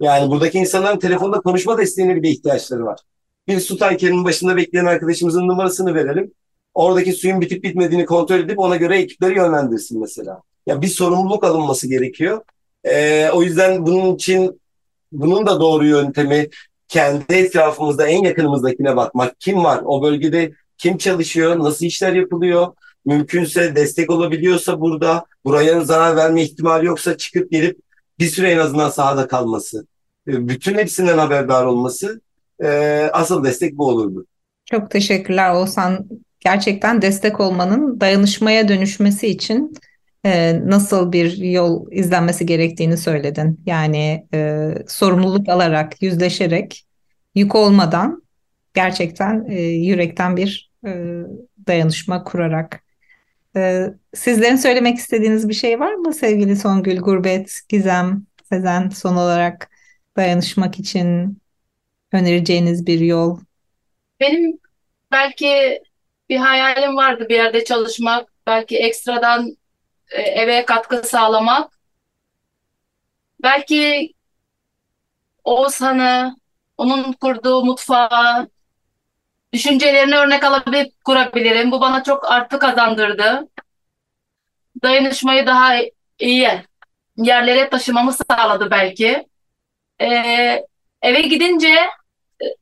yani buradaki insanların telefonda konuşma desteğine bile ihtiyaçları var. Bir su tankerinin başında bekleyen arkadaşımızın numarasını verelim. Oradaki suyun bitip bitmediğini kontrol edip ona göre ekipleri yönlendirsin mesela. Ya bir sorumluluk alınması gerekiyor. Ee, o yüzden bunun için bunun da doğru yöntemi kendi etrafımızda en yakınımızdakine bakmak. Kim var? O bölgede kim çalışıyor? Nasıl işler yapılıyor? Mümkünse destek olabiliyorsa burada, buraya zarar verme ihtimali yoksa çıkıp gelip bir süre en azından sahada kalması. E, bütün hepsinden haberdar olması e, asıl destek bu olurdu. Çok teşekkürler Oğuzhan. Gerçekten destek olmanın dayanışmaya dönüşmesi için e, nasıl bir yol izlenmesi gerektiğini söyledin. Yani e, sorumluluk alarak, yüzleşerek, yük olmadan gerçekten e, yürekten bir e, dayanışma kurarak. E, sizlerin söylemek istediğiniz bir şey var mı sevgili Songül, Gurbet, Gizem, Sezen son olarak dayanışmak için önereceğiniz bir yol? Benim belki bir hayalim vardı bir yerde çalışmak, belki ekstradan eve katkı sağlamak. Belki Oğuzhan'ı, onun kurduğu mutfağı, düşüncelerini örnek alabilip kurabilirim. Bu bana çok artı kazandırdı. Dayanışmayı daha iyi yerlere taşımamı sağladı belki. Ee, eve gidince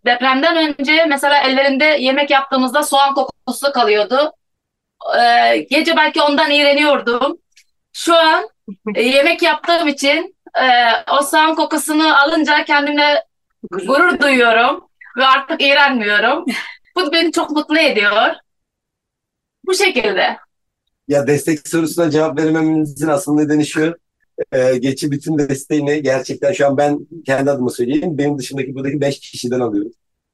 depremden önce mesela ellerinde yemek yaptığımızda soğan kokusu kalıyordu. Ee, gece belki ondan iğreniyordum. Şu an e, yemek yaptığım için e, o soğan kokusunu alınca kendimle gurur duyuyorum ve artık iğrenmiyorum. Bu beni çok mutlu ediyor. Bu şekilde. Ya destek sorusuna cevap verememizin asıl nedeni şu. E, geçi bütün desteğini gerçekten şu an ben kendi adıma söyleyeyim. Benim dışındaki buradaki beş kişiden alıyorum.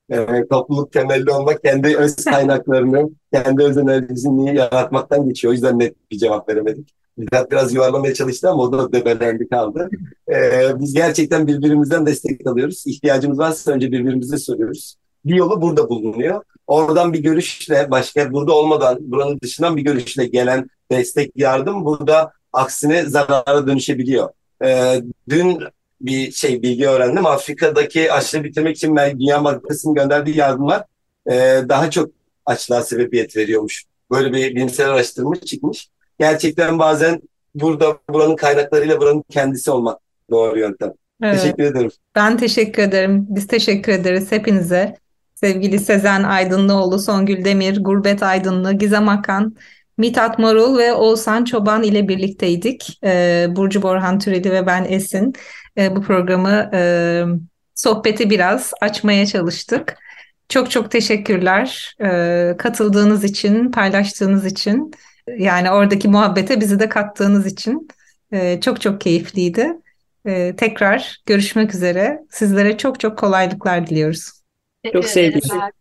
Yani topluluk temelli olmak kendi öz kaynaklarını, kendi öz enerjisini yaratmaktan geçiyor. O yüzden net bir cevap veremedik. Mithat biraz yuvarlamaya çalıştı ama o da debelendi kaldı. Ee, biz gerçekten birbirimizden destek alıyoruz. İhtiyacımız varsa önce birbirimize soruyoruz. Bir yolu burada bulunuyor. Oradan bir görüşle, başka burada olmadan, buranın dışından bir görüşle gelen destek, yardım burada aksine zarara dönüşebiliyor. Ee, dün bir şey bilgi öğrendim. Afrika'daki açlığı bitirmek için Dünya Bankası'nın gönderdiği yardımlar e, daha çok açlığa sebebiyet veriyormuş. Böyle bir bilimsel araştırma çıkmış. Gerçekten bazen burada buranın kaynaklarıyla buranın kendisi olmak doğru yöntem. Evet. Teşekkür ederim. Ben teşekkür ederim. Biz teşekkür ederiz hepinize. Sevgili Sezen Aydınlıoğlu, Songül Demir, Gurbet Aydınlı, Gizem Akan, Mithat Marul ve Oğuzhan Çoban ile birlikteydik. Ee, Burcu Borhan Türedi ve ben Esin. Ee, bu programı e, sohbeti biraz açmaya çalıştık. Çok çok teşekkürler ee, katıldığınız için, paylaştığınız için. Yani oradaki muhabbete bizi de kattığınız için. Ee, çok çok keyifliydi. Tekrar görüşmek üzere. Sizlere çok çok kolaylıklar diliyoruz. Çok sevgiler.